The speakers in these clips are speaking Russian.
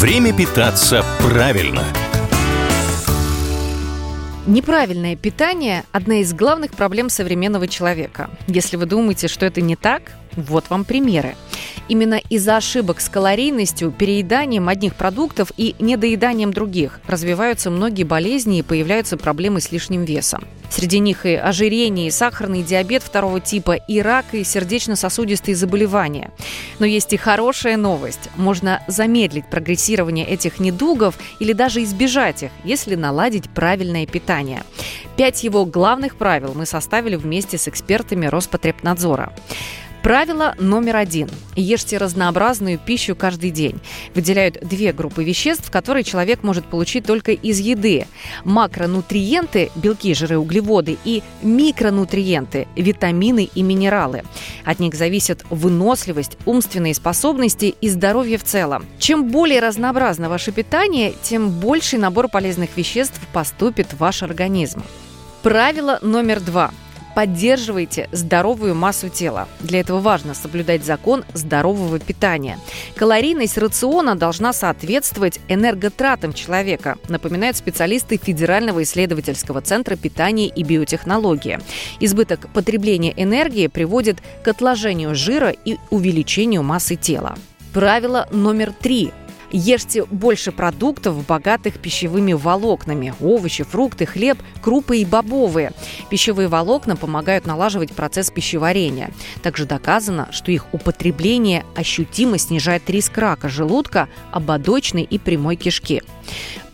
Время питаться правильно. Неправильное питание – одна из главных проблем современного человека. Если вы думаете, что это не так, вот вам примеры. Именно из-за ошибок с калорийностью, перееданием одних продуктов и недоеданием других развиваются многие болезни и появляются проблемы с лишним весом. Среди них и ожирение, и сахарный диабет второго типа, и рак, и сердечно-сосудистые заболевания. Но есть и хорошая новость. Можно замедлить прогрессирование этих недугов или даже избежать их, если наладить правильное питание. Пять его главных правил мы составили вместе с экспертами Роспотребнадзора. Правило номер один. Ешьте разнообразную пищу каждый день. Выделяют две группы веществ, которые человек может получить только из еды. Макронутриенты – белки, жиры, углеводы и микронутриенты – витамины и минералы. От них зависят выносливость, умственные способности и здоровье в целом. Чем более разнообразно ваше питание, тем больший набор полезных веществ поступит в ваш организм. Правило номер два. Поддерживайте здоровую массу тела. Для этого важно соблюдать закон здорового питания. Калорийность рациона должна соответствовать энерготратам человека, напоминают специалисты Федерального исследовательского центра питания и биотехнологии. Избыток потребления энергии приводит к отложению жира и увеличению массы тела. Правило номер три Ешьте больше продуктов, богатых пищевыми волокнами. Овощи, фрукты, хлеб, крупы и бобовые. Пищевые волокна помогают налаживать процесс пищеварения. Также доказано, что их употребление ощутимо снижает риск рака желудка, ободочной и прямой кишки.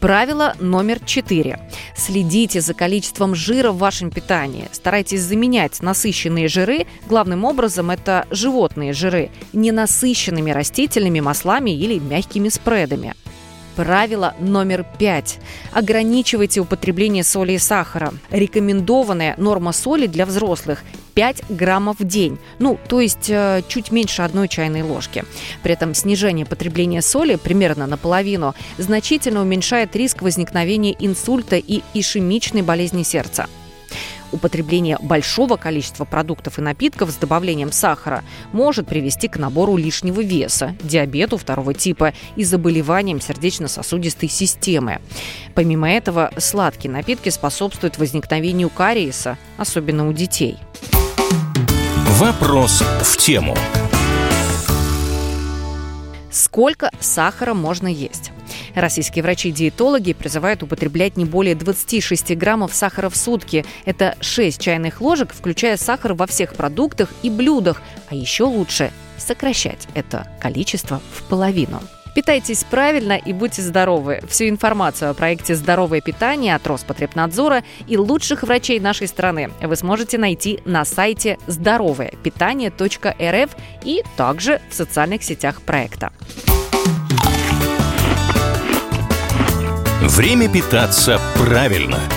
Правило номер четыре. Следите за количеством жира в вашем питании. Старайтесь заменять насыщенные жиры, главным образом это животные жиры, ненасыщенными растительными маслами или мягкими спредами. Правило номер пять. Ограничивайте употребление соли и сахара. Рекомендованная норма соли для взрослых 5 граммов в день. Ну, то есть э, чуть меньше одной чайной ложки. При этом снижение потребления соли примерно наполовину значительно уменьшает риск возникновения инсульта и ишемичной болезни сердца. Употребление большого количества продуктов и напитков с добавлением сахара может привести к набору лишнего веса, диабету второго типа и заболеваниям сердечно-сосудистой системы. Помимо этого, сладкие напитки способствуют возникновению кариеса, особенно у детей. Вопрос в тему. Сколько сахара можно есть? Российские врачи-диетологи призывают употреблять не более 26 граммов сахара в сутки. Это 6 чайных ложек, включая сахар во всех продуктах и блюдах. А еще лучше сокращать это количество в половину. Питайтесь правильно и будьте здоровы. Всю информацию о проекте «Здоровое питание» от Роспотребнадзора и лучших врачей нашей страны вы сможете найти на сайте здоровоепитание.рф и также в социальных сетях проекта. Время питаться правильно –